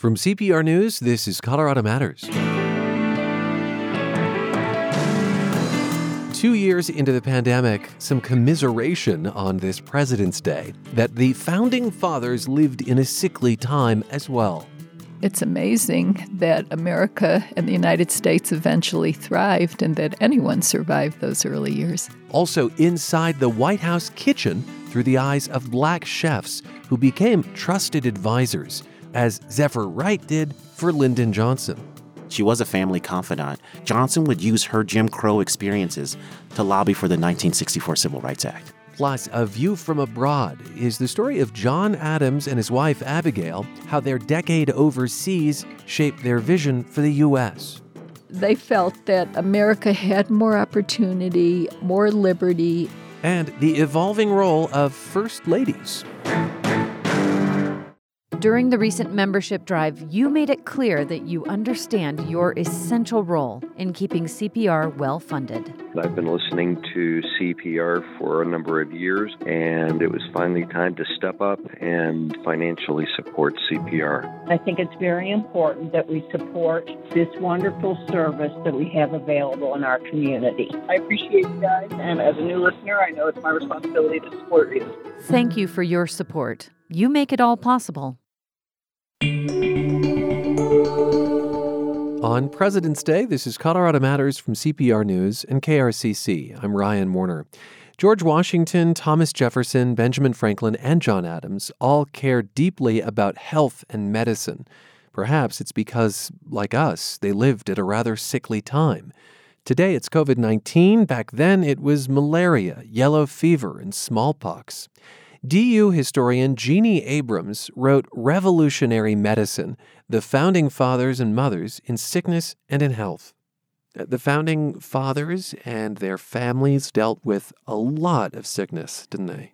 From CPR News, this is Colorado Matters. Two years into the pandemic, some commiseration on this President's Day that the founding fathers lived in a sickly time as well. It's amazing that America and the United States eventually thrived and that anyone survived those early years. Also, inside the White House kitchen through the eyes of black chefs who became trusted advisors as Zephyr Wright did for Lyndon Johnson. She was a family confidant. Johnson would use her Jim Crow experiences to lobby for the 1964 Civil Rights Act. Plus, A View from Abroad is the story of John Adams and his wife Abigail, how their decade overseas shaped their vision for the U.S. They felt that America had more opportunity, more liberty, and the evolving role of first ladies. During the recent membership drive, you made it clear that you understand your essential role in keeping CPR well funded. I've been listening to CPR for a number of years, and it was finally time to step up and financially support CPR. I think it's very important that we support this wonderful service that we have available in our community. I appreciate you guys, and as a new listener, I know it's my responsibility to support you. Thank you for your support. You make it all possible. On President's Day, this is Colorado Matters from CPR News and KRCC. I'm Ryan Warner. George Washington, Thomas Jefferson, Benjamin Franklin, and John Adams all cared deeply about health and medicine. Perhaps it's because, like us, they lived at a rather sickly time. Today it's COVID 19. Back then it was malaria, yellow fever, and smallpox. DU historian Jeannie Abrams wrote Revolutionary Medicine The Founding Fathers and Mothers in Sickness and in Health. Uh, the founding fathers and their families dealt with a lot of sickness, didn't they?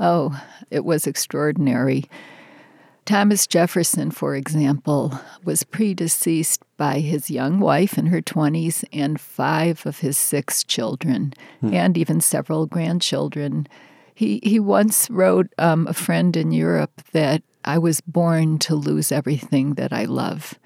Oh, it was extraordinary. Thomas Jefferson, for example, was predeceased by his young wife in her 20s and five of his six children, hmm. and even several grandchildren. He he once wrote um, a friend in Europe that I was born to lose everything that I love.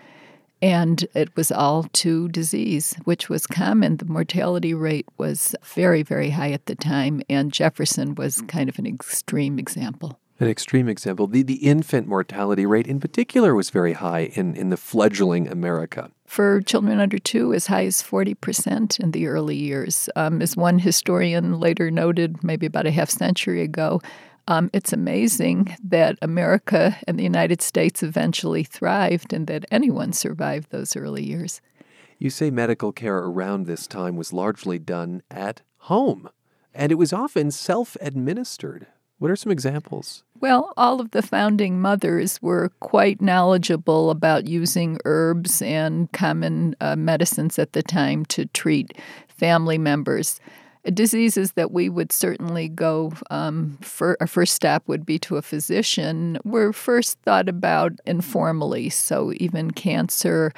And it was all to disease, which was common. The mortality rate was very, very high at the time, and Jefferson was kind of an extreme example an extreme example. The, the infant mortality rate in particular was very high in, in the fledgling America. For children under two, as high as 40% in the early years. Um, as one historian later noted, maybe about a half century ago, um, it's amazing that America and the United States eventually thrived and that anyone survived those early years. You say medical care around this time was largely done at home, and it was often self administered. What are some examples? Well, all of the founding mothers were quite knowledgeable about using herbs and common uh, medicines at the time to treat family members. Diseases that we would certainly go, um, for, our first step would be to a physician, were first thought about informally. So, even cancer,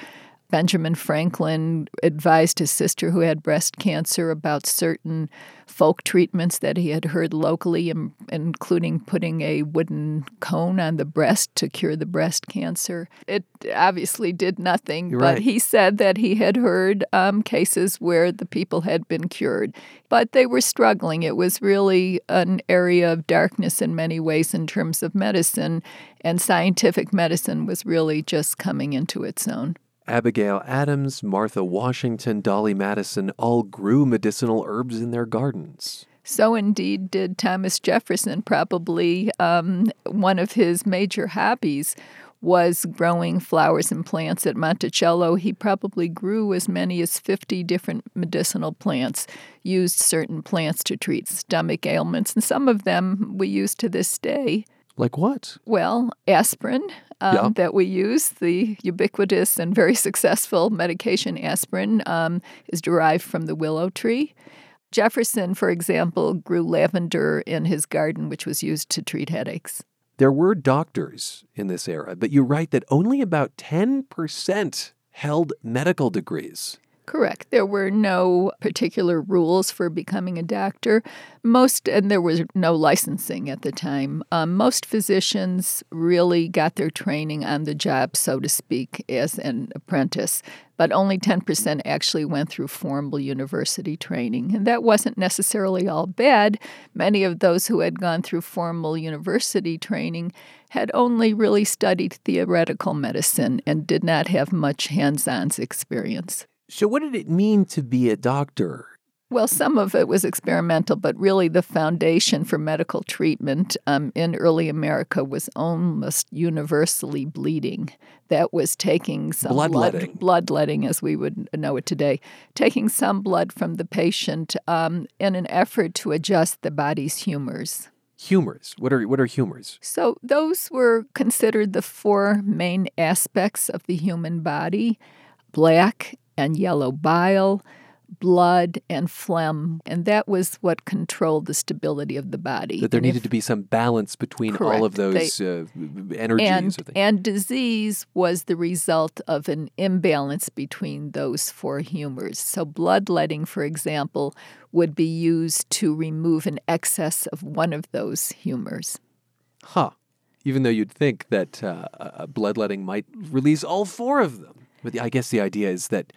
Benjamin Franklin advised his sister who had breast cancer about certain folk treatments that he had heard locally, including putting a wooden cone on the breast to cure the breast cancer. It obviously did nothing, You're but right. he said that he had heard um, cases where the people had been cured. But they were struggling. It was really an area of darkness in many ways in terms of medicine, and scientific medicine was really just coming into its own. Abigail Adams, Martha Washington, Dolly Madison all grew medicinal herbs in their gardens. So indeed did Thomas Jefferson. Probably um, one of his major hobbies was growing flowers and plants at Monticello. He probably grew as many as 50 different medicinal plants, used certain plants to treat stomach ailments, and some of them we use to this day. Like what? Well, aspirin um, yeah. that we use, the ubiquitous and very successful medication aspirin, um, is derived from the willow tree. Jefferson, for example, grew lavender in his garden, which was used to treat headaches. There were doctors in this era, but you write that only about 10% held medical degrees. Correct. There were no particular rules for becoming a doctor. Most, and there was no licensing at the time. Um, most physicians really got their training on the job, so to speak, as an apprentice, but only 10% actually went through formal university training. And that wasn't necessarily all bad. Many of those who had gone through formal university training had only really studied theoretical medicine and did not have much hands on experience. So, what did it mean to be a doctor? Well, some of it was experimental, but really the foundation for medical treatment um, in early America was almost universally bleeding. That was taking some bloodletting, blood, bloodletting as we would know it today, taking some blood from the patient um, in an effort to adjust the body's humors. Humors. What are what are humors? So those were considered the four main aspects of the human body: black, and yellow bile, blood, and phlegm. And that was what controlled the stability of the body. That there and needed if, to be some balance between Correct. all of those They- uh, energies. and, and disease was the result of an imbalance between those four humors. So, bloodletting, for example, would be used to remove an excess of one of those humors. Huh. Even though you'd think that uh, bloodletting might release all four of them. But I guess the idea is that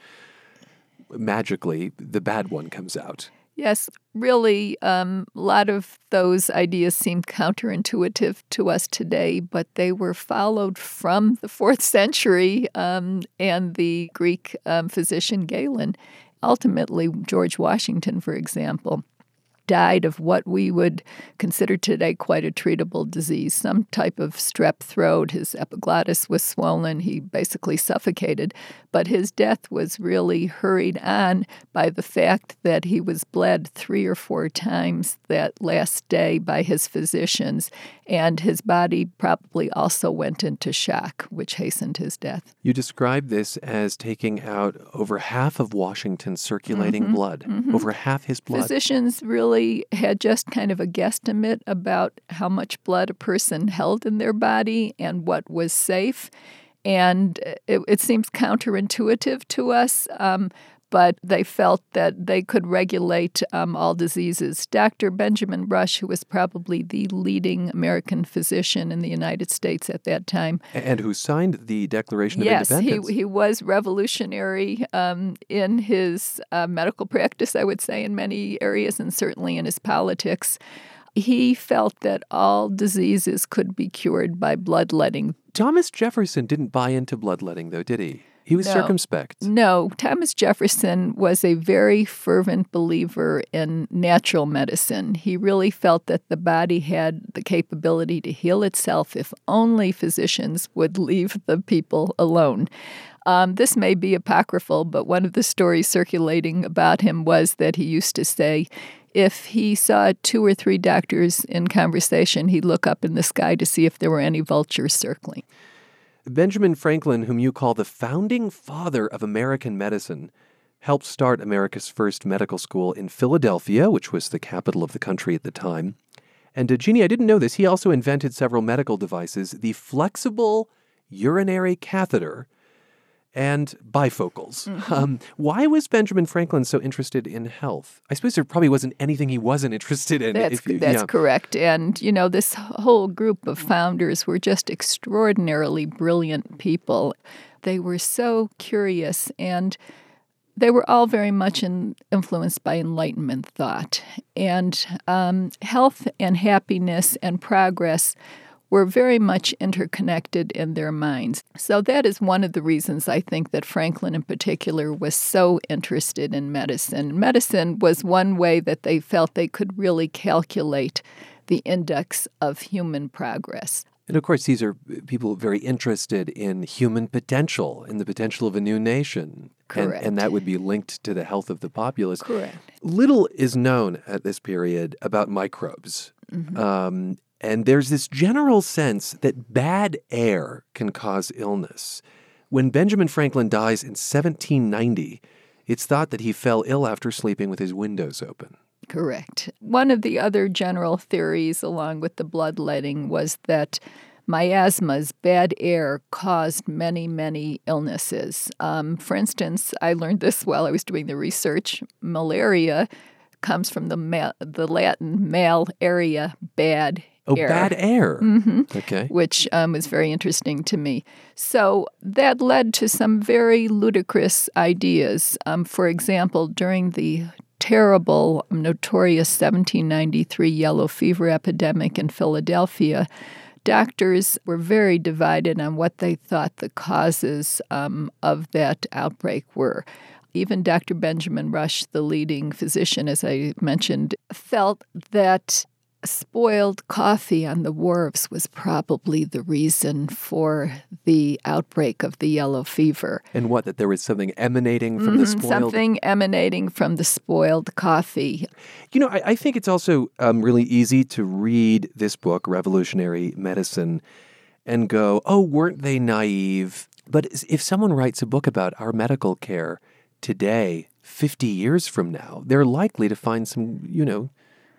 magically the bad one comes out. Yes, really, um, a lot of those ideas seem counterintuitive to us today, but they were followed from the fourth century um, and the Greek um, physician Galen. Ultimately, George Washington, for example, died of what we would consider today quite a treatable disease, some type of strep throat. His epiglottis was swollen. He basically suffocated. But his death was really hurried on by the fact that he was bled three or four times that last day by his physicians, and his body probably also went into shock, which hastened his death. You describe this as taking out over half of Washington's circulating blood, over half his blood. Physicians really had just kind of a guesstimate about how much blood a person held in their body and what was safe. And it, it seems counterintuitive to us, um, but they felt that they could regulate um, all diseases. Dr. Benjamin Rush, who was probably the leading American physician in the United States at that time, and who signed the Declaration of Independence. yes, he, he was revolutionary um, in his uh, medical practice, I would say, in many areas, and certainly in his politics. He felt that all diseases could be cured by bloodletting. Thomas Jefferson didn't buy into bloodletting, though, did he? He was No. circumspect. No, Thomas Jefferson was a very fervent believer in natural medicine. He really felt that the body had the capability to heal itself if only physicians would leave the people alone. Um, this may be apocryphal, but one of the stories circulating about him was that he used to say, if he saw two or three doctors in conversation, he'd look up in the sky to see if there were any vultures circling. Benjamin Franklin, whom you call the founding father of American medicine, helped start America's first medical school in Philadelphia, which was the capital of the country at the time. And uh, Jeannie, I didn't know this. He also invented several medical devices the flexible urinary catheter and bifocals. Um, why was Benjamin Franklin so interested in health? I suppose there probably wasn't anything he wasn't interested in. That's, if you- that's yeah. correct. And, you know, this whole group of founders were just extraordinarily brilliant people. They were so curious and they were all very much in, influenced by Enlightenment thought. And um, health and happiness and progress were very much interconnected in their minds. So that is one of the reasons I think that Franklin in particular was so interested in medicine. Medicine was one way that they felt they could really calculate the index of human progress. And of course, these are people very interested in human potential in the potential of a new nation. And, and that would be linked to the health of the populace. Correct. Little is known at this period about microbes. Mm-hmm. Um, and there's this general sense that bad air can cause illness. When Benjamin Franklin dies in 1790, it's thought that he fell ill after sleeping with his windows open. Correct. One of the other general theories, along with the bloodletting, was that miasmas, bad air, caused many, many illnesses. Um, for instance, I learned this while I was doing the research. Malaria comes from the ma- the Latin mal aria, bad Oh, air. bad air. hmm Okay. which um, was very interesting to me. So that led to some very ludicrous ideas. Um, for example, during the terrible, notorious 1793 yellow fever epidemic in Philadelphia, doctors were very divided on what they thought the causes um, of that outbreak were. Even Dr. Benjamin Rush, the leading physician, as I mentioned, felt that spoiled coffee on the wharves was probably the reason for the outbreak of the yellow fever. And what, that there was something emanating from the Mhm, spoiled Something emanating from the spoiled coffee. You know, I, I think it's also um, really easy to read this book, Revolutionary Medicine, and go, oh, weren't they naive? But if someone writes a book about our medical care today, 50 years from now, they're likely to find some, you know,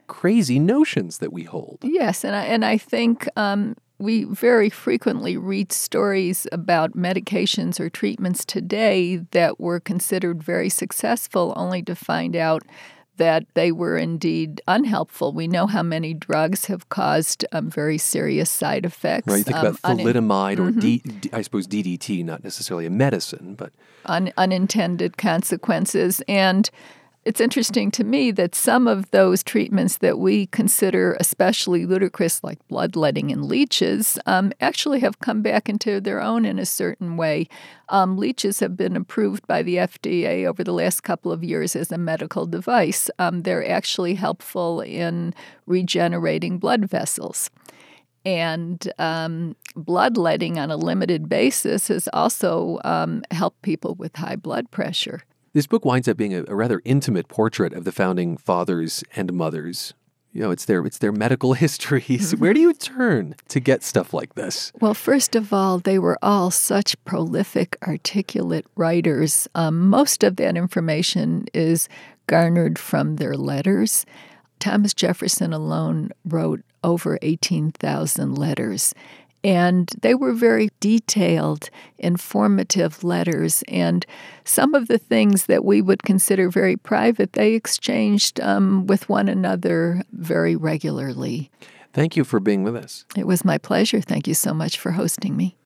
crazy notions that we hold. Yes, and I, and I think um, we very frequently read stories about medications or treatments today that were considered very successful, only to find out that they were indeed unhelpful. We know how many drugs have caused um, very serious side effects. Right? You think um, about thalidomide or D, D, I suppose DDT, not necessarily a medicine, but un- unintended consequences. And it's interesting to me that some of those treatments that we consider especially ludicrous, like bloodletting and leeches, um, actually have come back into their own in a certain way. Um, leeches have been approved by the FDA over the last couple of years as a medical device. Um, they're actually helpful in regenerating blood vessels. And um, bloodletting on a limited basis has also um, helped people with high blood pressure. This book winds up being a, a rather intimate portrait of the founding fathers and mothers. You know, it's their it's their medical histories. Where do you turn to get stuff like this? Well, first of all, they were all such prolific, articulate writers. Um, most of that information is garnered from their letters. Thomas Jefferson alone wrote over 18,000 letters. And they were very detailed, informative letters. And some of the things that we would consider very private, they exchanged um, with one another very regularly. Thank you for being with us. It was my pleasure. Thank you so much for hosting me.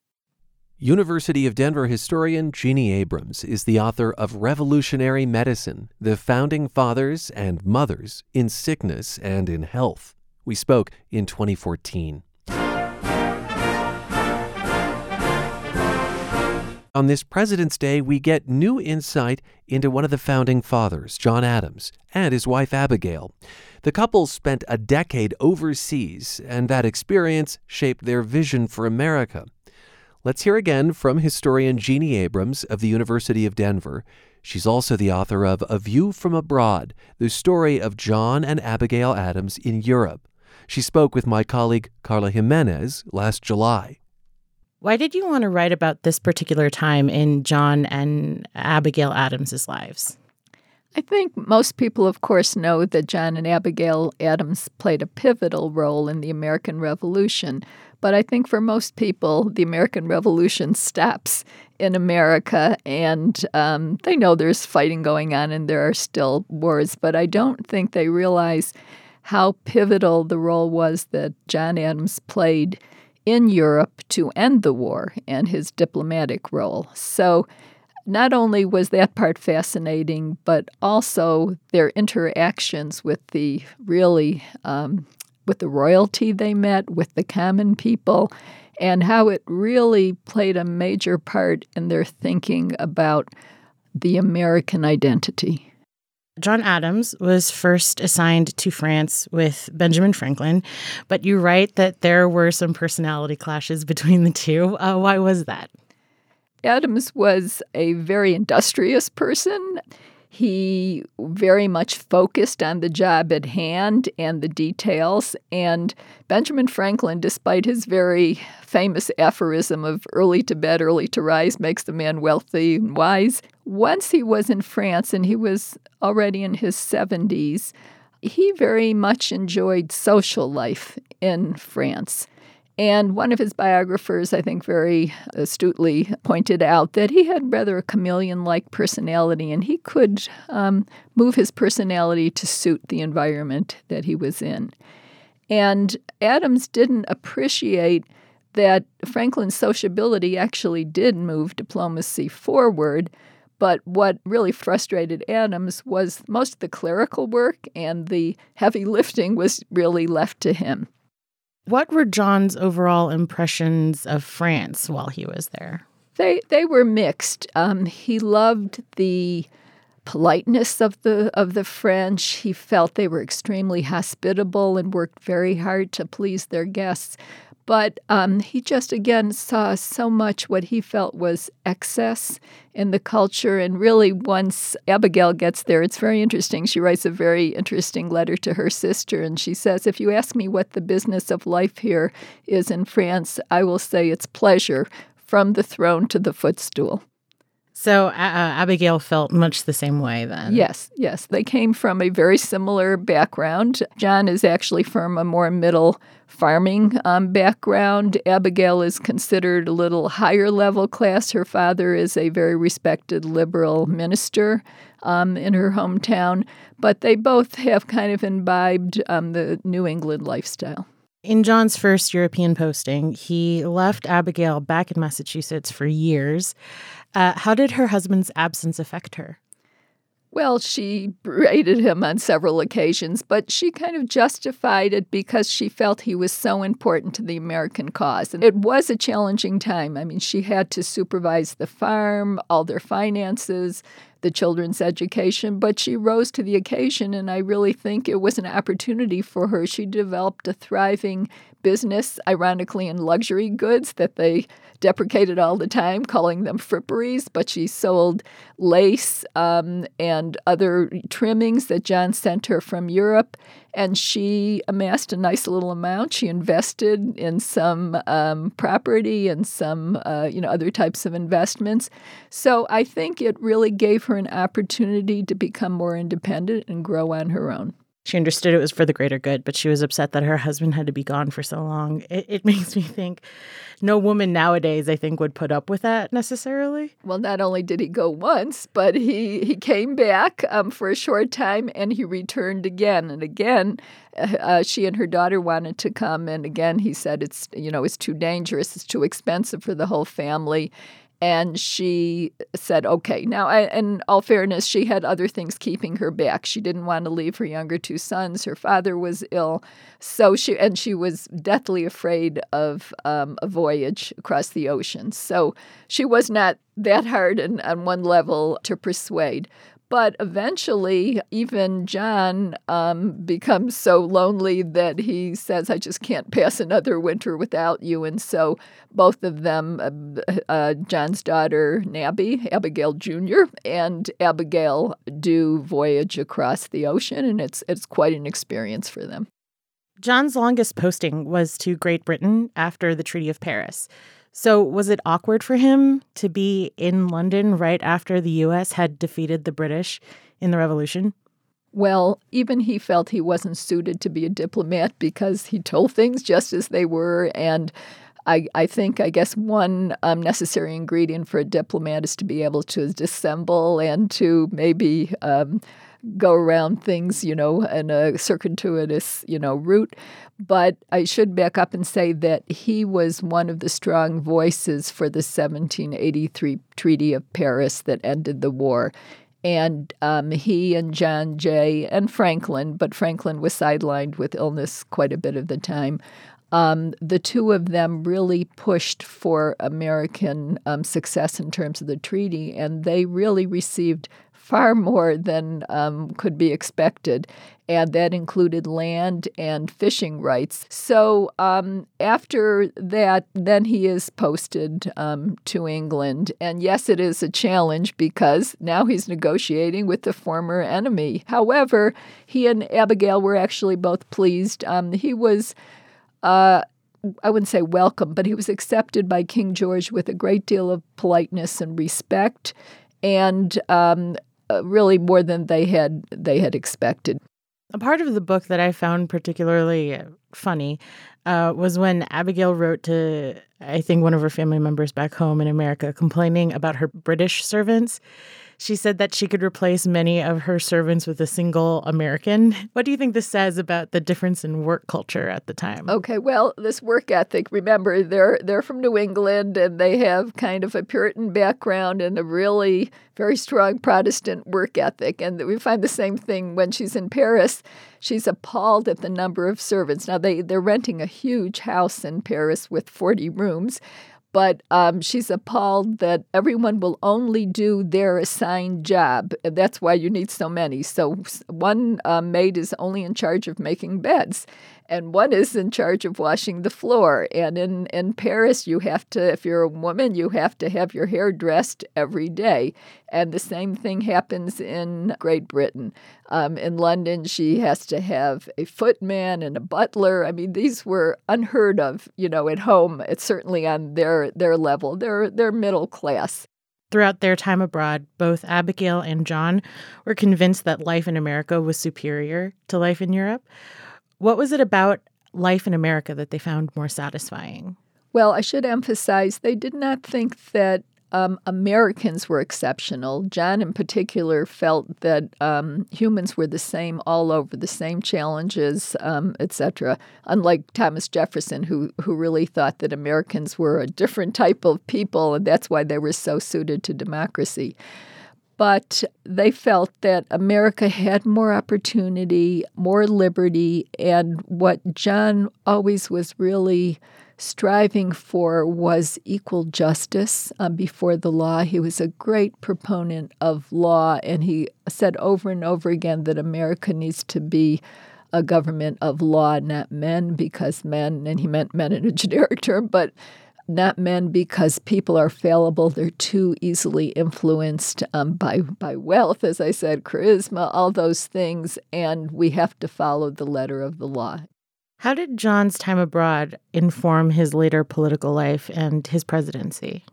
University of Denver historian Jeannie Abrams is the author of Revolutionary Medicine The Founding Fathers and Mothers in Sickness and in Health. We spoke in 2014. On this President's Day, we get new insight into one of the founding fathers, John Adams, and his wife Abigail. The couple spent a decade overseas, and that experience shaped their vision for America. Let's hear again from historian Jeannie Abrams of the University of Denver. She's also the author of A View from Abroad, the story of John and Abigail Adams in Europe. She spoke with my colleague Carla Jimenez last July. Why did you want to write about this particular time in John and Abigail Adams's lives? I think most people, of course, know that John and Abigail Adams played a pivotal role in the American Revolution. But I think for most people, the American Revolution stops in America, and um, they know there's fighting going on and there are still wars. But I don't think they realize how pivotal the role was that John Adams played in Europe to end the war and his diplomatic role. So not only was that part fascinating, but also their interactions with the really um, with the royalty they met, with the common people, and how it really played a major part in their thinking about the American identity. John Adams was first assigned to France with Benjamin Franklin, but you write that there were some personality clashes between the two. Uh, why was that? Adams was a very industrious person. He very much focused on the job at hand and the details. And Benjamin Franklin, despite his very famous aphorism of early to bed, early to rise makes the man wealthy and wise, once he was in France and he was already in his 70s, he very much enjoyed social life in France. And one of his biographers, I think, very astutely pointed out that he had rather a chameleon like personality and he could um, move his personality to suit the environment that he was in. And Adams didn't appreciate that Franklin's sociability actually did move diplomacy forward. But what really frustrated Adams was most of the clerical work and the heavy lifting was really left to him. What were John's overall impressions of France while he was there? They they were mixed. Um, he loved the politeness of the of the French. He felt they were extremely hospitable and worked very hard to please their guests. But um, he just again saw so much what he felt was excess in the culture. And really, once Abigail gets there, it's very interesting. She writes a very interesting letter to her sister, and she says, If you ask me what the business of life here is in France, I will say it's pleasure from the throne to the footstool. So uh, Abigail felt much the same way then. Yes, yes. They came from a very similar background. John is actually from a more middle farming um, background. Abigail is considered a little higher level class. Her father is a very respected liberal minister um, in her hometown, but they both have kind of imbibed um, the New England lifestyle. In John's first European posting, he left Abigail back in Massachusetts for years. Uh, how did her husband's absence affect her? Well, she berated him on several occasions, but she kind of justified it because she felt he was so important to the American cause. And it was a challenging time. I mean, she had to supervise the farm, all their finances, the children's education, but she rose to the occasion, and I really think it was an opportunity for her. She developed a thriving business, ironically, in luxury goods that they deprecated all the time, calling them fripperies, but she sold lace um, and other trimmings that John sent her from Europe. And she amassed a nice little amount. She invested in some um, property and some, uh, you know, other types of investments. So I think it really gave her an opportunity to become more independent and grow on her own. She understood it was for the greater good, but she was upset that her husband had to be gone for so long. It, it, makes me think no woman nowadays, I think, would put up with that necessarily. Well, not only did he go once, but he, he came back um, for a short time and he returned again. And again, uh, uh she and her daughter wanted to come. And again, he said, it's, you know, it's too dangerous, it's too expensive for the whole family and she said, okay. Now, I, in all fairness, she had other things keeping her back. She didn't want to leave her younger two sons. Her father was ill. So she, and she was deathly afraid of um, a voyage across the ocean. So she was not that hard and on one level to persuade. But eventually, even John um, becomes so lonely that he says, I just can't pass another winter without you. And so both of them, uh, uh, John's daughter, Nabby, Abigail Jr., and Abigail do voyage across the ocean, and it's, it's quite an experience for them. John's longest posting was to Great Britain after the Treaty of Paris. So, was it awkward for him to be in London right after the US had defeated the British in the Revolution? Well, even he felt he wasn't suited to be a diplomat because he told things just as they were. And I, I think, I guess, one um, necessary ingredient for a diplomat is to be able to dissemble and to maybe um, go around things, you know, in a circuitous, you know, route. But I should back up and say that he was one of the strong voices for the 1783 Treaty of Paris that ended the war. And um, he and John Jay and Franklin, but Franklin was sidelined with illness quite a bit of the time. Um, the two of them really pushed for American um, success in terms of the treaty, and they really received far more than um, could be expected. And that included land and fishing rights. So um, after that, then he is posted um, to England. And yes, it is a challenge because now he's negotiating with the former enemy. However, he and Abigail were actually both pleased. Um, he was. Uh, I wouldn't say welcome, but he was accepted by King George with a great deal of politeness and respect. And um, uh, really more than they had they had expected. A part of the book that I found particularly funny uh, was when Abigail wrote to, I think, one of her family members back home in America complaining about her British servants. She said that she could replace many of her servants with a single American. What do you think this says about the difference in work culture at the time? Okay, well, this work ethic, remember, they're they're from New England and they have kind of a Puritan background and a really very strong Protestant work ethic. And we find the same thing when she's in Paris. She's appalled at the number of servants. Now they, they're renting a huge house in Paris with 40 rooms but um, she's appalled that everyone will only do their assigned job. That's why you need so many. So one uh, maid is only in charge of making beds, and one is in charge of washing the floor. And in, in Paris, you have to, if you're a woman, you have to have your hair dressed every day. And the same thing happens in Great Britain. Um, in London, she has to have a footman and a butler. I mean, these were unheard of, you know, at home. It's certainly on their their level. They're they're middle class. Throughout their time abroad, both Abigail and John were convinced that life in America was superior to life in Europe. What was it about life in America that they found more satisfying? Well, I should emphasize they did not think that um, Americans were exceptional. John, in particular, felt that um, humans were the same all over, the same challenges, um, etc. Unlike Thomas Jefferson, who who really thought that Americans were a different type of people, and that's why they were so suited to democracy but they felt that America had more opportunity, more liberty, and what John always was really striving for was equal justice um, before the law. He was a great proponent of law, and he said over and over again that America needs to be a government of law, not men, because men, and he meant men in a generic term, but not men because people are fallible. They're too easily influenced um, by by wealth, as I said, charisma, all those things, and we have to follow the letter of the law. How did John's time abroad inform his later political life and his presidency?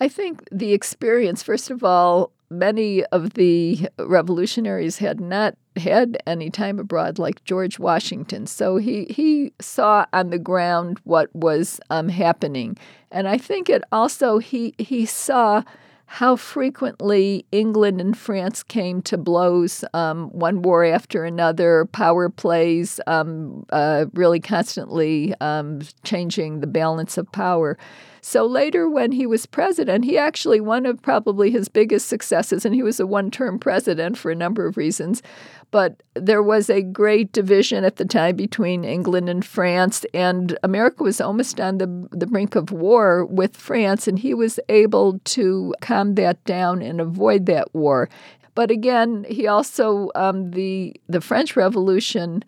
I think the experience, first of all, many of the revolutionaries had not had any time abroad like George Washington. So he, he saw on the ground what was um, happening. And I think it also, he, he saw how frequently England and France came to blows, um, one war after another, power plays, um, uh, really constantly um, changing the balance of power. So later, when he was president, he actually, one of probably his biggest successes, and he was a one term president for a number of reasons, but there was a great division at the time between England and France, and America was almost on the, the brink of war with France, and he was able to calm that down and avoid that war. But again, he also, um, the, the French Revolution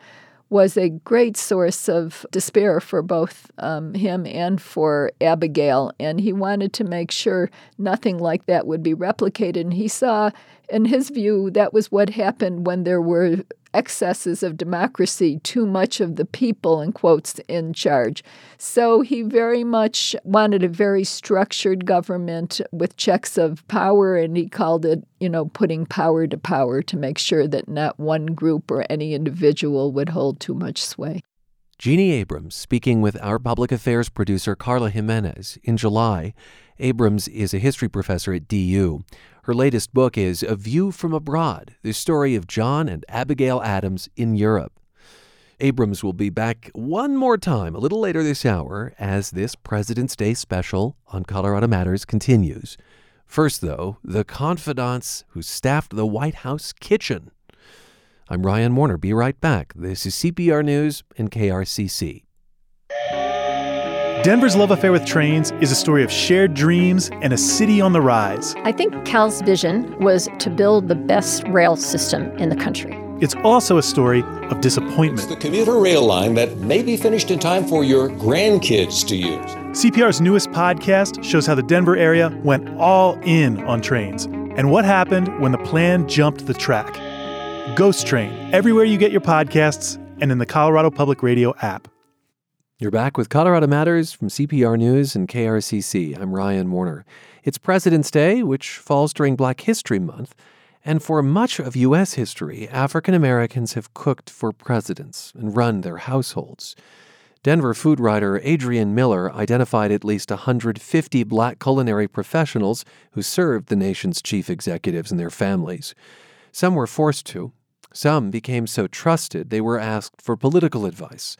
was a great source of despair for both um, him and for Abigail. And he wanted to make sure nothing like that would be replicated. And he saw, in his view, that was what happened when there were excesses of democracy, too much of the people, in quotes, in charge. So he very much wanted a very structured government with checks of power, and he called it, you know, putting power to power to make sure that not one group or any individual would hold too much sway. Jeannie Abrams speaking with our public affairs producer Carla Jimenez in July. Abrams is a history professor at DU. Her latest book is A View from Abroad The Story of John and Abigail Adams in Europe. Abrams will be back one more time a little later this hour as this President's Day special on Colorado Matters continues. First, though, the confidants who staffed the White House kitchen. I'm Ryan Warner. Be right back. This is CPR News and KRCC. Denver's love affair with trains is a story of shared dreams and a city on the rise. I think Cal's vision was to build the best rail system in the country. It's also a story of disappointment. It's the commuter rail line that may be finished in time for your grandkids to use. CPR's newest podcast shows how the Denver area went all in on trains and what happened when the plan jumped the track. Ghost Train, everywhere you get your podcasts and in the Colorado Public Radio app. You're back with Colorado Matters from CPR News and KRCC. I'm Ryan Warner. It's President's Day, which falls during Black History Month, And for much of U.S. history, African Americans have cooked for presidents and run their households. Denver food writer Adrian Miller identified at least 150 black culinary professionals who served the nation's chief executives and their families. Some were forced to, some became so trusted they were asked for political advice.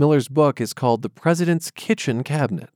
Miller's book is called The President's Kitchen Cabinet.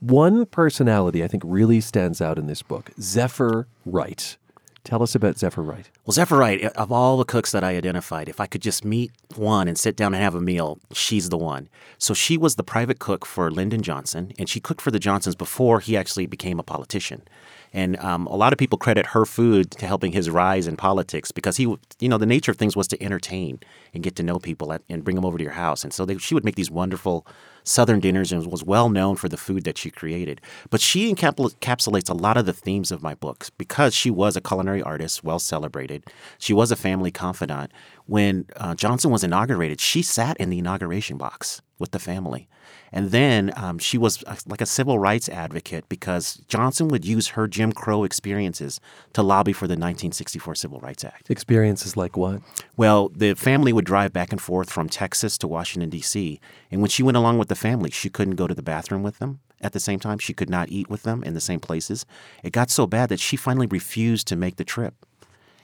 One personality I think really stands out in this book Zephyr Wright. Tell us about Zephyr Wright. Well, Zephyr Wright, uh, of all the cooks that I identified, if I could just meet one and sit down and have a meal, she's the one. So she was the private cook for Lyndon Johnson, and she cooked for the Johnsons before he actually became a politician. And um, a lot of people credit her food to helping his rise in politics because he, you know, the nature of things was to entertain and get to know people at, and bring them over to your house. And so they, she would make these wonderful Southern dinners and was well known for the food that she created. But she encapsulates a lot of the themes of my books because she was a culinary artist, well celebrated. She was a family confidant. When uh, Johnson was inaugurated, she sat in the inauguration box with the family. And then um, she was a, like a civil rights advocate because Johnson would use her Jim Crow experiences to lobby for the 1964 Civil Rights Act. Experiences like what? Well, the family would drive back and forth from Texas to Washington, D.C. And when she went along with the family, she couldn't go to the bathroom with them at the same time. She could not eat with them in the same places. It got so bad that she finally refused to make the trip.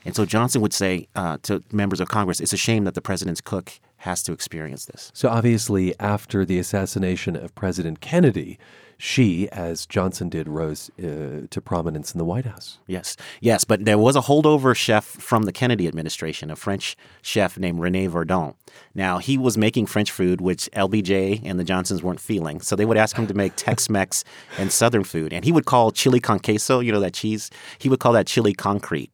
And so Johnson would say uh, to members of Congress, it's a shame that the president's cook has to experience this. So obviously, after the assassination of President Kennedy, she, as Johnson did, rose uh, to prominence in the White House. Yes, yes, but there was a holdover chef from the Kennedy administration, a French chef named Rene Verdon. Now, he was making French food, which LBJ and the Johnsons weren't feeling. So they would ask him to make Tex Mex and Southern food. And he would call chili con queso, you know, that cheese, he would call that chili concrete.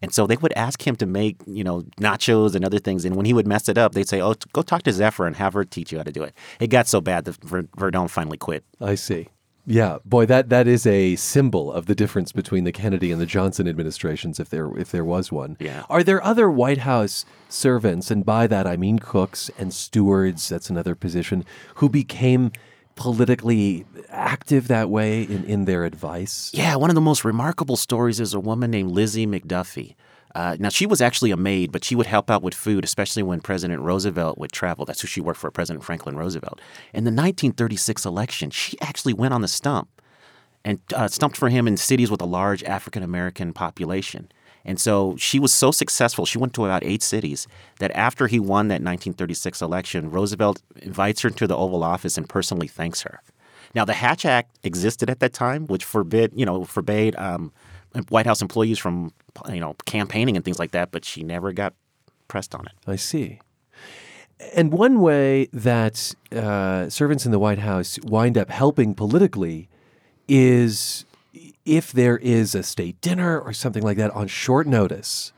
And so they would ask him to make, you know, nachos and other things. And when he would mess it up, they'd say, oh, go talk to Zephyr and have her teach you how to do it. It got so bad that Verdon finally quit. I see. Yeah, boy, that that is a symbol of the difference between the Kennedy and the Johnson administrations, if there if there was one. Yeah. Are there other White House servants, and by that I mean cooks and stewards? That's another position who became politically active that way in, in their advice? Yeah, one of the most remarkable stories is a woman named Lizzie McDuffie. Uh, now, she was actually a maid, but she would help out with food, especially when President Roosevelt would travel. That's who she worked for, President Franklin Roosevelt. In the 1936 election, she actually went on the stump and uh, stumped for him in cities with a large African American population. And so she was so successful, she went to about eight cities, that after he won that 1936 election, Roosevelt invites her to the Oval Office and personally thanks her. Now, the Hatch Act existed at that time, which forbid, you know, forbade um, White House employees from, you know, campaigning and things like that, but she never got pressed on it. I see. And one way that uh, servants in the White House wind up helping politically is if there is a state dinner or something like that on short notice,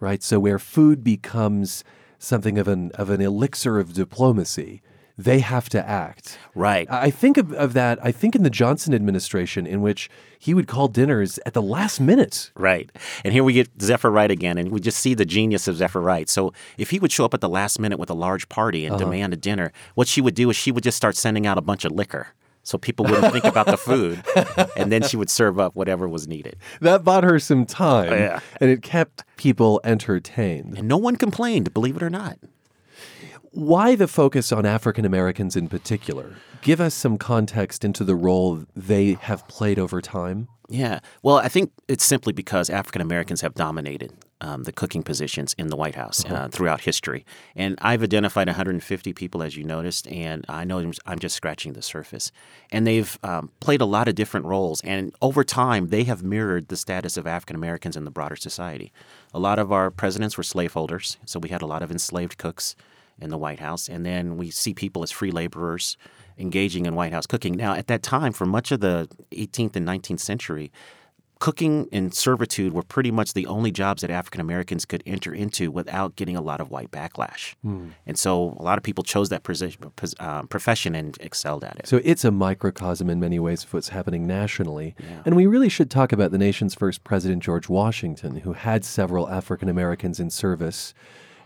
right? So where food becomes something of an of an elixir of diplomacy, they have to act. Right. I think of, of that. I think in the Johnson administration, in which he would call dinners at the last minute. Right. And here we get Zephyr Wright again, and we just see the genius of Zephyr Wright. So if he would show up at the last minute with a large party and uh-huh. demand a dinner, what she would do is she would just start sending out a bunch of liquor so people wouldn't think about the food. And then she would serve up whatever was needed. That bought her some time. Oh, yeah. And it kept people entertained. And no one complained, believe it or not. Why the focus on African Americans in particular? Give us some context into the role they have played over time. Yeah. Well, I think it's simply because African Americans have dominated um, the cooking positions in the White House uh-huh. uh, throughout history. And I've identified 150 people, as you noticed, and I know I'm just scratching the surface. And they've um, played a lot of different roles. And over time, they have mirrored the status of African Americans in the broader society. A lot of our presidents were slaveholders, so we had a lot of enslaved cooks in the White House. And then we see people as free laborers engaging in White House cooking. Now, at that time, for much of the 18th and 19th century, cooking and servitude were pretty much the only jobs that African Americans could enter into without getting a lot of white backlash. Mm. And so a lot of people chose that position, uh, profession and excelled at it. So it's a microcosm in many ways of what's happening nationally. Yeah. And we really should talk about the nation's first president, George Washington, who had several African Americans in service.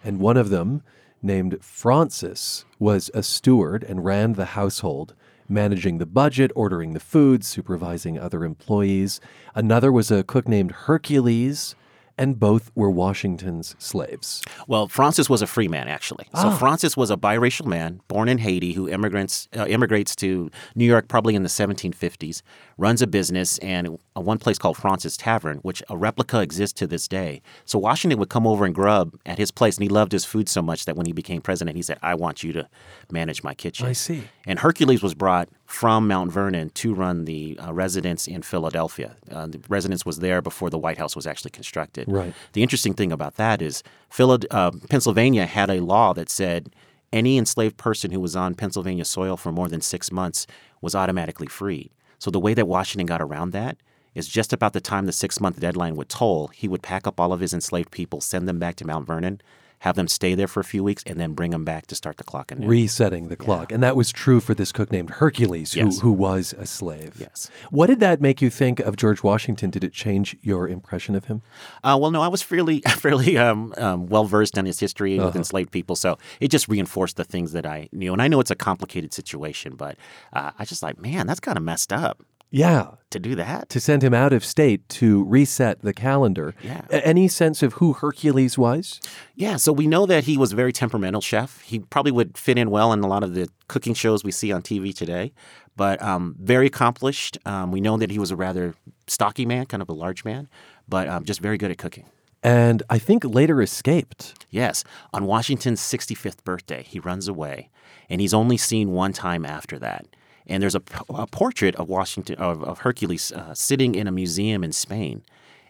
And one of them, named Fraunces, was a steward and ran the household managing the budget, ordering the food, supervising other employees. Another was a cook named Hercules. And both were Washington's slaves. Well, Fraunces was a free man, actually. So Ah. Fraunces was a biracial man born in Haiti who immigrants uh, immigrates to New York probably in the 1750s, runs a business and a one place called Fraunces Tavern, which a replica exists to this day. So Washington would come over and grub at his place, and he loved his food so much that when he became president, he said, "I want you to manage my kitchen." I see. And Hercules was brought from Mount Vernon to run the uh, residence in Philadelphia. Uh, the residence was there before the White House was actually constructed. Right. The interesting thing about that is Philad- uh, Pennsylvania had a law that said any enslaved person who was on Pennsylvania soil for more than six months was automatically free. So the way that Washington got around that is just about the time the six month deadline would toll, he would pack up all of his enslaved people, send them back to Mount Vernon, have them stay there for a few weeks, and then bring them back to start the clock anew. Resetting the clock. And that was true for this cook named Hercules, who, Yes. who was a slave. Yes. What did that make you think of George Washington? Did it change your impression of him? Uh, well, no, I was fairly fairly um, um, well versed in his history with Uh-huh. enslaved people, so it just reinforced the things that I knew. And I know it's a complicated situation, but uh, I just like, man, that's kind of messed up Yeah. to do that. To send him out of state to reset the calendar. Yeah. A- Any sense of who Hercules was? Yeah, so we know that he was a very temperamental chef. He probably would fit in well in a lot of the cooking shows we see on TV today, but um, very accomplished. Um, we know that he was a rather stocky man, kind of a large man, but um, just very good at cooking. And I think later escaped. Yes, on Washington's 65th birthday, he runs away, and he's only seen one time after that. And there's a, a portrait of Washington of, of Hercules uh, sitting in a museum in Spain,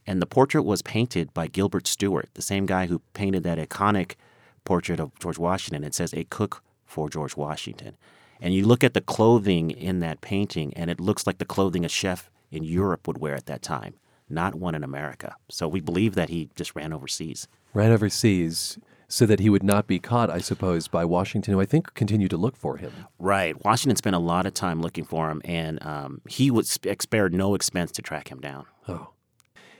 and the portrait was painted by Gilbert Stuart, the same guy who painted that iconic portrait of George Washington. It says "A cook for George Washington," and you look at the clothing in that painting, and it looks like the clothing a chef in Europe would wear at that time, not one in America. So we believe that he just ran overseas. ran overseas so that he would not be caught, I suppose, by Washington, who I think continued to look for him. Right. Washington spent a lot of time looking for him, and um, he would sp- spared no expense to track him down. Oh.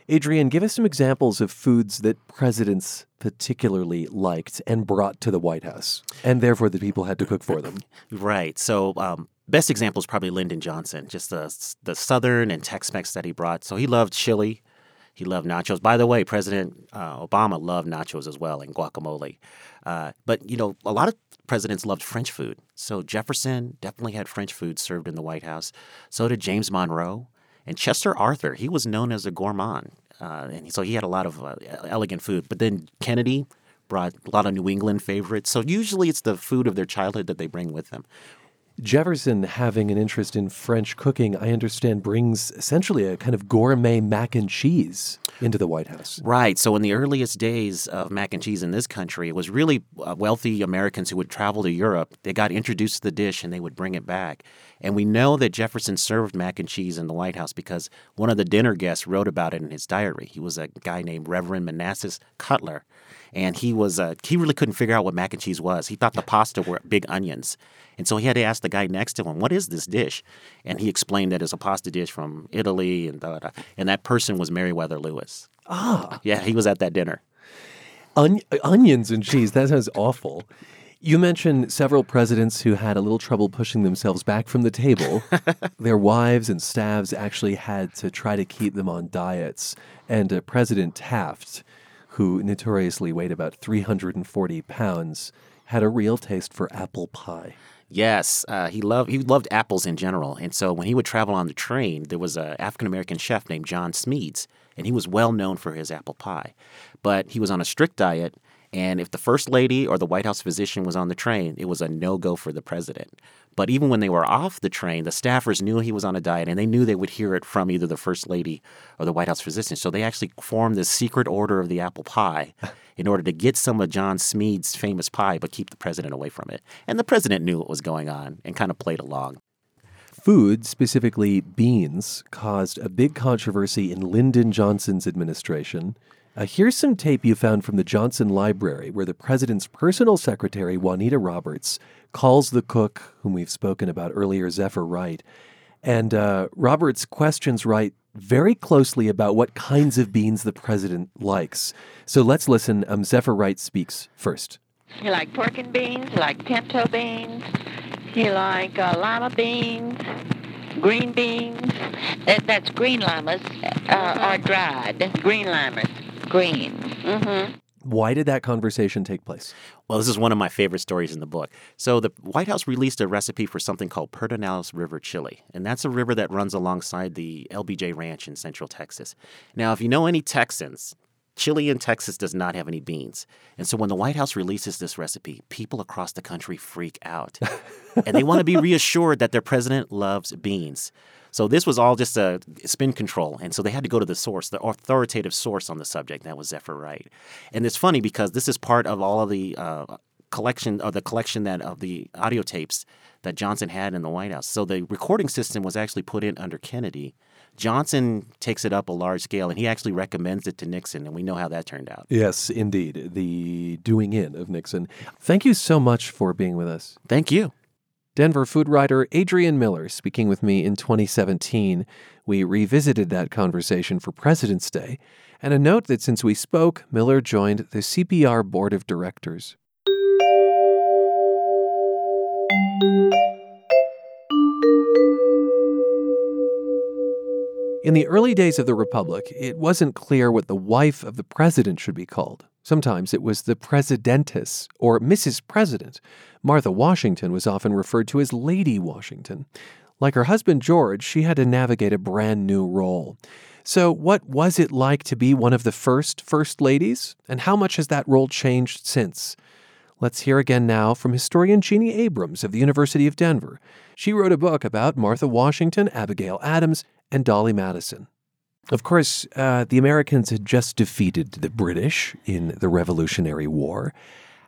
Adrian, give us some examples of foods that presidents particularly liked and brought to the White House, and therefore the people had to cook for them. Right. So, um, best example is probably Lyndon Johnson, just the the Southern and Tex-Mex that he brought. So he loved chili. He loved nachos. By the way, President uh, Obama loved nachos as well and guacamole. Uh, but you know, a lot of presidents loved French food. So Jefferson definitely had French food served in the White House. So did James Monroe and Chester Arthur. He was known as a gourmand, uh, and so he had a lot of uh, elegant food. But then Kennedy brought a lot of New England favorites. So usually it's the food of their childhood that they bring with them. Jefferson, having an interest in French cooking, I understand, brings essentially a kind of gourmet mac and cheese into the White House. Right. So, in the earliest days of mac and cheese in this country, it was really uh, wealthy Americans who would travel to Europe. They got introduced to the dish and they would bring it back. And we know that Jefferson served mac and cheese in the White House because one of the dinner guests wrote about it in his diary. He was a guy named Reverend Manasseh Cutler. And he was uh, he really couldn't figure out what mac and cheese was. He thought the pasta were big onions. And so he had to ask the guy next to him, "What is this dish?" And he explained that it's a pasta dish from Italy, and da, da, da. and that person was Meriwether Lewis. Ah, Yeah, he was at that dinner. on- onions and cheese. That sounds awful. You mentioned several presidents who had a little trouble pushing themselves back from the table. Their wives and staffs actually had to try to keep them on diets. And uh, President Taft, who notoriously weighed about 340 pounds, had a real taste for apple pie. Yes, uh, he loved he loved apples in general, and so when he would travel on the train, there was a African American chef named John Smeads, and he was well known for his apple pie. But he was on a strict diet, and if the first lady or the White House physician was on the train, it was a no go for the president. But even when they were off the train, the staffers knew he was on a diet, and they knew they would hear it from either the first lady or the White House physician. So they actually formed this secret order of the apple pie in order to get some of John Smead's famous pie, but keep the president away from it. And the president knew what was going on and kind of played along. Food, specifically beans, caused a big controversy in Lyndon Johnson's administration. Uh, here's some tape you found from the Johnson Library where the president's personal secretary, Juanita Roberts, calls the cook, whom we've spoken about earlier, Zephyr Wright. And uh, Roberts questions Wright very closely about what kinds of beans the president likes. So let's listen. Um, Zephyr Wright speaks first. You like pork and beans, you like pinto beans, you like uh, lima beans, green beans. That, that's green limas uh, are dried. Green limas. Greens. Mm-hmm. Why did that conversation take place? Well, this is one of my favorite stories in the book. So, the White House released a recipe for something called Pedernales River chili, and that's a river that runs alongside the LBJ Ranch in central Texas. Now, if you know any Texans, chili in Texas does not have any beans. And so, when the White House releases this recipe, people across the country freak out. and they want to be reassured that their president loves beans. So this was all just a spin control, and so they had to go to the source, the authoritative source on the subject. That was Zephyr Wright, and it's funny because this is part of all of the uh, collection or the collection that of the audio tapes that Johnson had in the White House. So the recording system was actually put in under Kennedy. Johnson takes it up a large scale, and he actually recommends it to Nixon, and we know how that turned out. Yes, indeed, the doing in of Nixon. Thank you so much for being with us. Thank you. Denver food writer Adrian Miller speaking with me in 2017. We revisited that conversation for President's Day. And a note that since we spoke, Miller joined the CPR Board of Directors. In the early days of the Republic, it wasn't clear what the wife of the president should be called. Sometimes it was the presidentess or Mrs. President. Martha Washington was often referred to as Lady Washington. Like her husband George, she had to navigate a brand new role. So, what was it like to be one of the first First Ladies? And how much has that role changed since? Let's hear again now from historian Jeanne Abrams of the University of Denver. She wrote a book about Martha Washington, Abigail Adams, and Dolley Madison. Of course, uh, the Americans had just defeated the British in the Revolutionary War.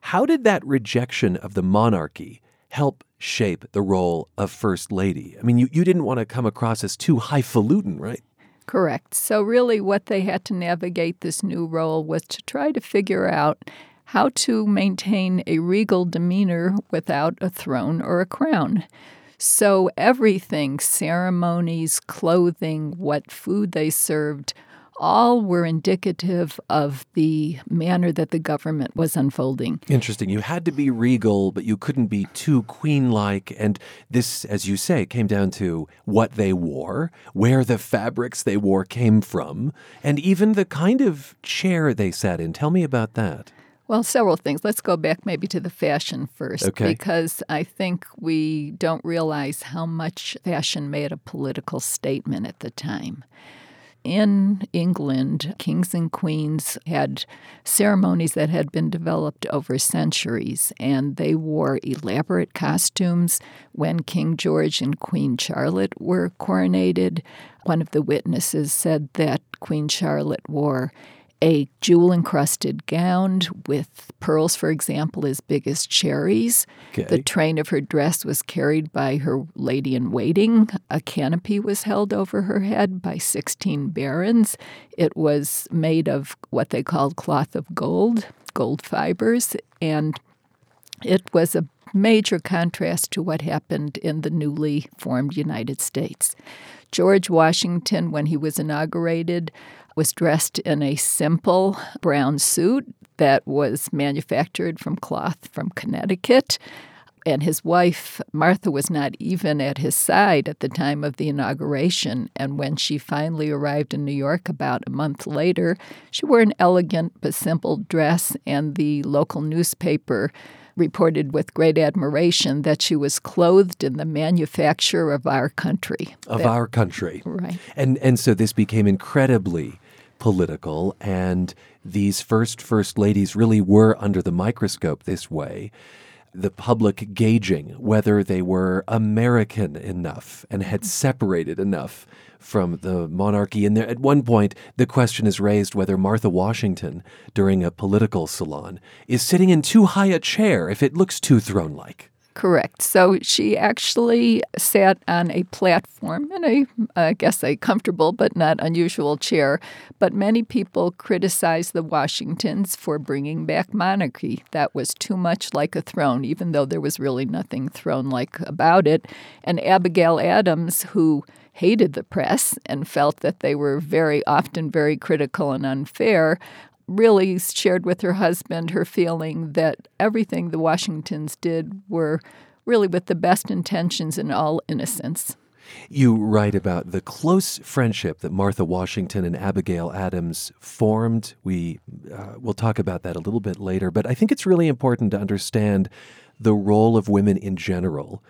How did that rejection of the monarchy help shape the role of First Lady? I mean, you, you didn't want to come across as too highfalutin, right? Correct. So, really, what they had to navigate this new role was to try to figure out how to maintain a regal demeanor without a throne or a crown. So everything, ceremonies, clothing, what food they served, all were indicative of the manner that the government was unfolding. Interesting. You had to be regal, but you couldn't be too queen like. And this, as you say, came down to what they wore, where the fabrics they wore came from, and even the kind of chair they sat in. Tell me about that. Well, several things. Let's go back maybe to the fashion first, okay. because I think we don't realize how much fashion made a political statement at the time. In England, kings and queens had ceremonies that had been developed over centuries, and they wore elaborate costumes when King George and Queen Charlotte were coronated. One of the witnesses said that Queen Charlotte wore a jewel encrusted gown with pearls, for example, as big as cherries. Okay. The train of her dress was carried by her lady in waiting. A canopy was held over her head by 16 barons. It was made of what they called cloth of gold, gold fibers, and it was a major contrast to what happened in the newly formed United States. George Washington, when he was inaugurated, was dressed in a simple brown suit that was manufactured from cloth from Connecticut. And his wife, Martha, was not even at his side at the time of the inauguration. And when she finally arrived in New York about a month later, she wore an elegant but simple dress, and the local newspaper reported with great admiration that she was clothed in the manufacture of our country. Of that, our country. Right. And and so this became incredibly political and these first first ladies really were under the microscope this way the public gauging whether they were American enough and had mm-hmm. separated enough from the monarchy. And there, at one point, the question is raised whether Martha Washington, during a political salon, is sitting in too high a chair if it looks too throne like. Correct. So she actually sat on a platform in a, I guess, a comfortable but not unusual chair. But many people criticized the Washingtons for bringing back monarchy. That was too much like a throne, even though there was really nothing throne like about it. And Abigail Adams, who hated the press and felt that they were very often very critical and unfair, really shared with her husband her feeling that everything the Washingtons did were really with the best intentions and all innocence. You write about the close friendship that Martha Washington and Abigail Adams formed. We uh, will talk about that a little bit later, but I think it's really important to understand the role of women in general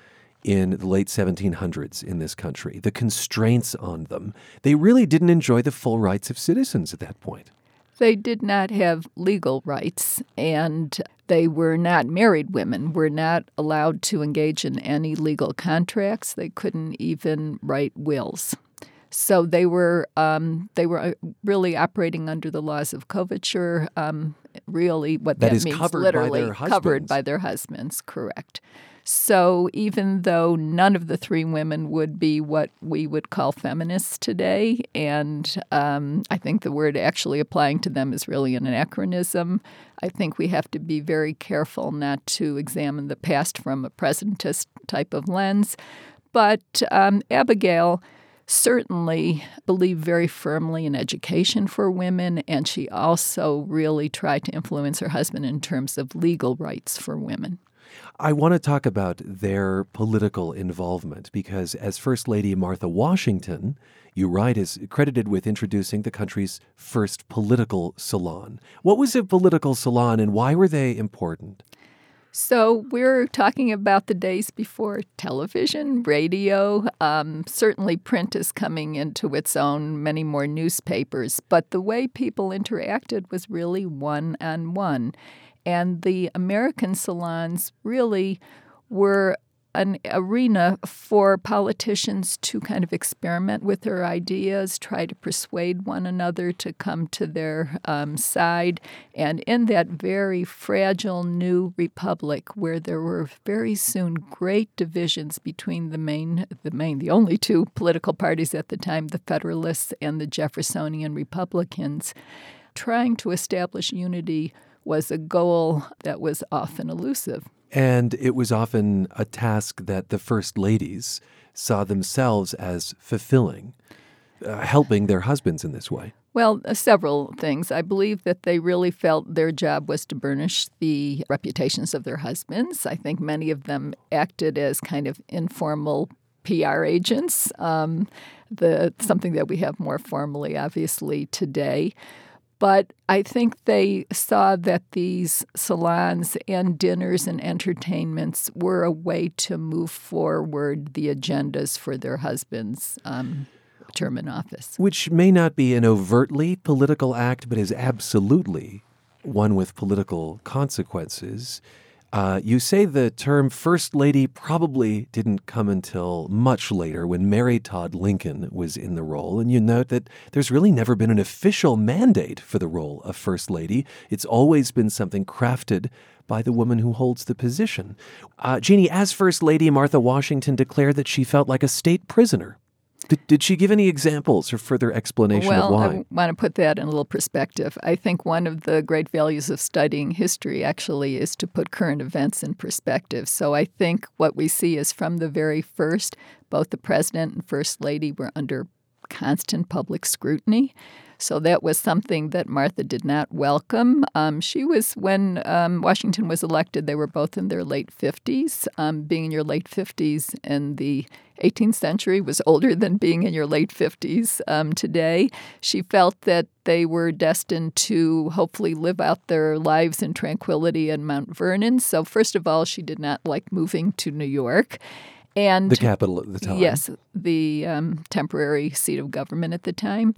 in the late 1700s in this country, the constraints on them. They really didn't enjoy the full rights of citizens at that point. They did not have legal rights, and they were not married women, were not allowed to engage in any legal contracts. They couldn't even write wills. So they were um, they were uh, really operating under the laws of coverture. Um, really, what that, that means covered literally by covered by their husbands. Correct. So even though none of the three women would be what we would call feminists today, and um, I think the word actually applying to them is really an anachronism, I think we have to be very careful not to examine the past from a presentist type of lens. But um, Abigail certainly believed very firmly in education for women, and she also really tried to influence her husband in terms of legal rights for women. I want to talk about their political involvement because, as First Lady Martha Washington, you write, is credited with introducing the country's first political salon. What was a political salon and why were they important? So, we're talking about the days before television, radio. Um, certainly, print is coming into its own, many more newspapers, but the way people interacted was really one on one. And the American salons really were an arena for politicians to kind of experiment with their ideas, try to persuade one another to come to their um, side. And in that very fragile new republic, where there were very soon great divisions between the main, the main, the only two political parties at the time, the Federalists and the Jeffersonian Republicans, trying to establish unity was a goal that was often elusive. And it was often a task that the first ladies saw themselves as fulfilling, uh, helping their husbands in this way. Well, uh, several things. I believe that they really felt their job was to burnish the reputations of their husbands. I think many of them acted as kind of informal PR agents, um, the something that we have more formally, obviously, today. But I think they saw that these salons and dinners and entertainments were a way to move forward the agendas for their husbands. Um, term in office. Which may not be an overtly political act, but is absolutely one with political consequences. Uh, you say the term First Lady probably didn't come until much later when Mary Todd Lincoln was in the role, and you note that there's really never been an official mandate for the role of First Lady. It's always been something crafted by the woman who holds the position. Uh, Jeanne, as First Lady, Martha Washington declared that she felt like a state prisoner did, did she give any examples or further explanation well, of why? I want to put that in a little perspective. I think one of the great values of studying history actually is to put current events in perspective. So I think what we see is from the very first, both the president and first lady were under constant public scrutiny. So that was something that Martha did not welcome. Um, she was, when um, Washington was elected, they were both in their late 50s. Um, being in your late 50s in the 18th century was older than being in your late 50s um, today. She felt that they were destined to hopefully live out their lives in tranquility in Mount Vernon. So, first of all, she did not like moving to New York. And the capital at the time. Yes, the um, temporary seat of government at the time.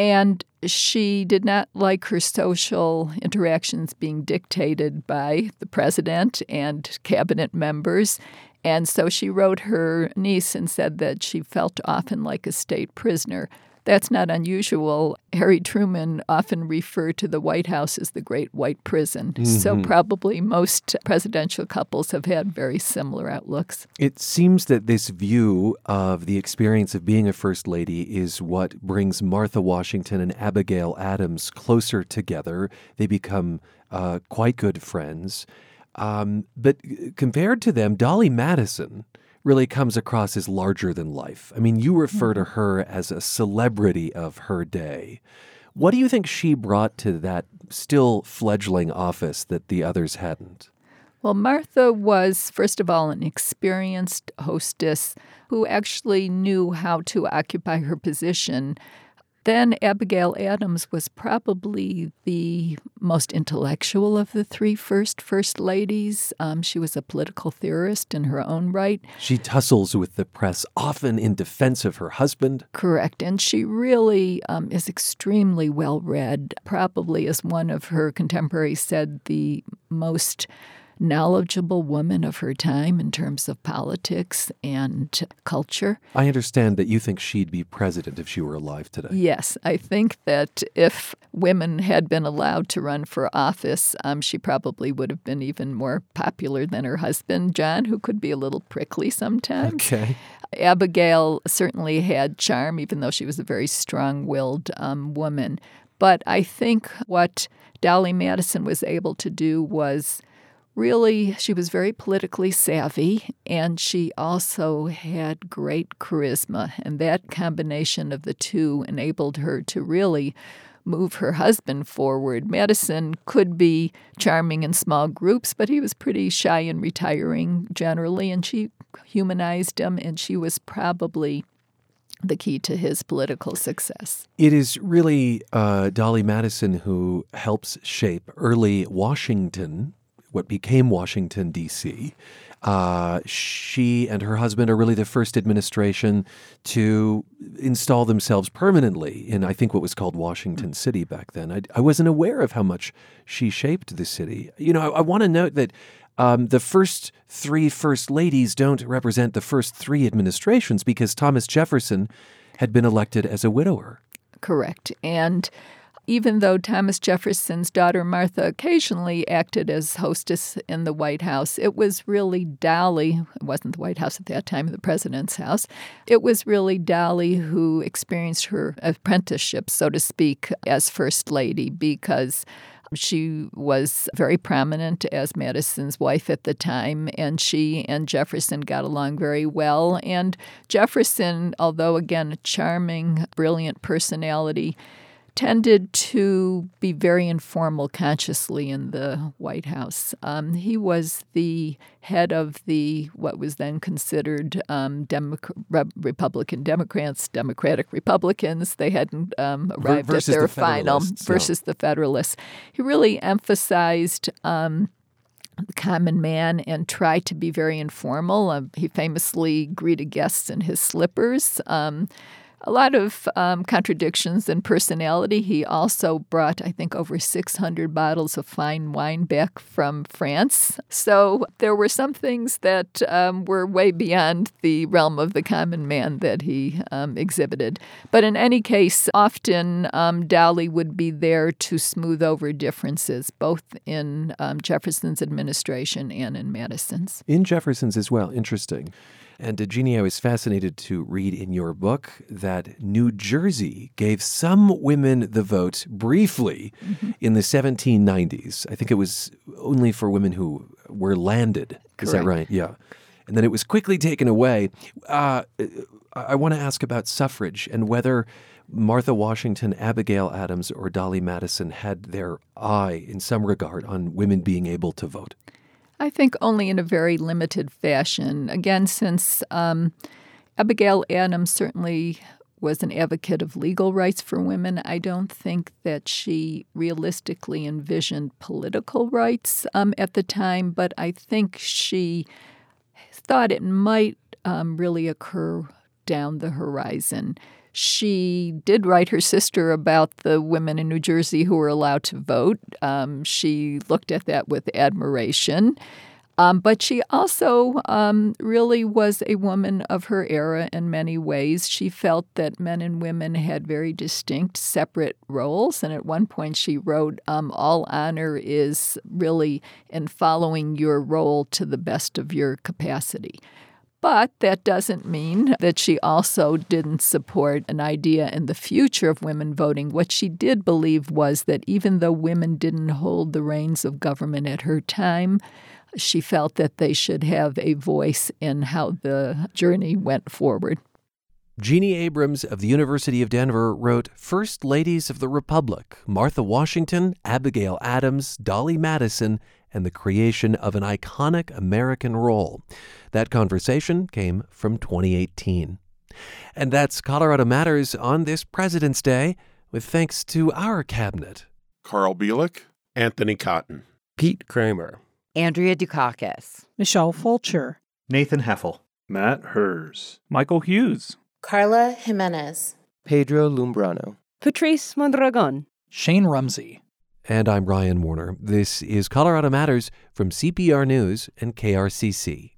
And she did not like her social interactions being dictated by the president and cabinet members. And so she wrote her niece and said that she felt often like a state prisoner. That's not unusual. Harry Truman often referred to the White House as the Great White Prison. Mm-hmm. So, probably most presidential couples have had very similar outlooks. It seems that this view of the experience of being a First Lady is what brings Martha Washington and Abigail Adams closer together. They become uh, quite good friends. Um, but compared to them, Dolley Madison really comes across as larger than life. I mean, you refer to mm-hmm. her as a celebrity of her day. What do you think she brought to that still fledgling office that the others hadn't? Well, Martha was, first of all, an experienced hostess who actually knew how to occupy her position. Then Abigail Adams was probably the most intellectual of the three first First Ladies. Um, she was a political theorist in her own right. She tussles with the press, often in defense of her husband. Correct. And she really um, is extremely well read, probably, as one of her contemporaries said, the most knowledgeable woman of her time in terms of politics and culture. I understand that you think she'd be president if she were alive today. Yes, I think that if women had been allowed to run for office, um, she probably would have been even more popular than her husband, John, who could be a little prickly sometimes. Okay. Abigail certainly had charm, even though she was a very strong willed um, woman. But I think what Dolley Madison was able to do was really, she was very politically savvy and she also had great charisma. And that combination of the two enabled her to really move her husband forward. Madison could be charming in small groups, but he was pretty shy and retiring generally, and she humanized him, and she was probably the key to his political success. It is really uh, Dolley Madison who helps shape early Washington what became Washington, D.C. Uh, she and her husband are really the first administration to install themselves permanently in, I think, what was called Washington City back then. I, I wasn't aware of how much she shaped the city. You know, I, I want to note that um, the first three first ladies don't represent the first three administrations because Thomas Jefferson had been elected as a widower. Correct. And even though Thomas Jefferson's daughter Martha occasionally acted as hostess in the White House, it was really Dolley, it wasn't the White House at that time, the president's house. It was really Dolley who experienced her apprenticeship, so to speak, as First Lady because she was very prominent as Madison's wife at the time, and she and Jefferson got along very well. And Jefferson, although again a charming, brilliant personality, tended to be very informal consciously in the White House. Um, he was the head of the what was then considered um, Re- Republican Democrats, Democratic Republicans. They hadn't um, arrived at their the final versus the Federalists. He really emphasized um, the common man and tried to be very informal. Uh, he famously greeted guests in his slippers. Um, a lot of um, contradictions in personality. He also brought, I think, over 600 bottles of fine wine back from France. So there were some things that um, were way beyond the realm of the common man that he um, exhibited. But in any case, often um, Dolley would be there to smooth over differences, both in um, Jefferson's administration and in Madison's. In Jefferson's as well. Interesting. And Jeanne, I was fascinated to read in your book that New Jersey gave some women the vote briefly mm-hmm. in the 1790s. I think it was only for women who were landed. Correct. Is that right? Yeah. And then it was quickly taken away. Uh, I want to ask about suffrage and whether Martha Washington, Abigail Adams, or Dolley Madison had their eye in some regard on women being able to vote. I think only in a very limited fashion. Again, since um, Abigail Adams certainly was an advocate of legal rights for women, I don't think that she realistically envisioned political rights um, at the time, but I think she thought it might um, really occur down the horizon. She did write her sister about the women in New Jersey who were allowed to vote. Um, she looked at that with admiration. Um, but she also um, really was a woman of her era in many ways. She felt that men and women had very distinct, separate roles. And at one point, she wrote, um, All honor is really in following your role to the best of your capacity. But that doesn't mean that she also didn't support an idea in the future of women voting. What she did believe was that even though women didn't hold the reins of government at her time, she felt that they should have a voice in how the journey went forward. Jeanne Abrams of the University of Denver wrote First Ladies of the Republic Martha Washington, Abigail Adams, Dolley Madison, and the creation of an iconic American role. That conversation came from 2018. And that's Colorado Matters on this President's Day, with thanks to our cabinet. Carl Bielek, Anthony Cotton, Pete Kramer, Andrea Dukakis, Michelle Fulcher, Nathan Heffel, Matt Hers, Michael Hughes, Carla Jimenez, Pedro Lumbrano, Patrice Mondragon, Shane Rumsey. And I'm Ryan Warner. This is Colorado Matters from CPR News and KRCC.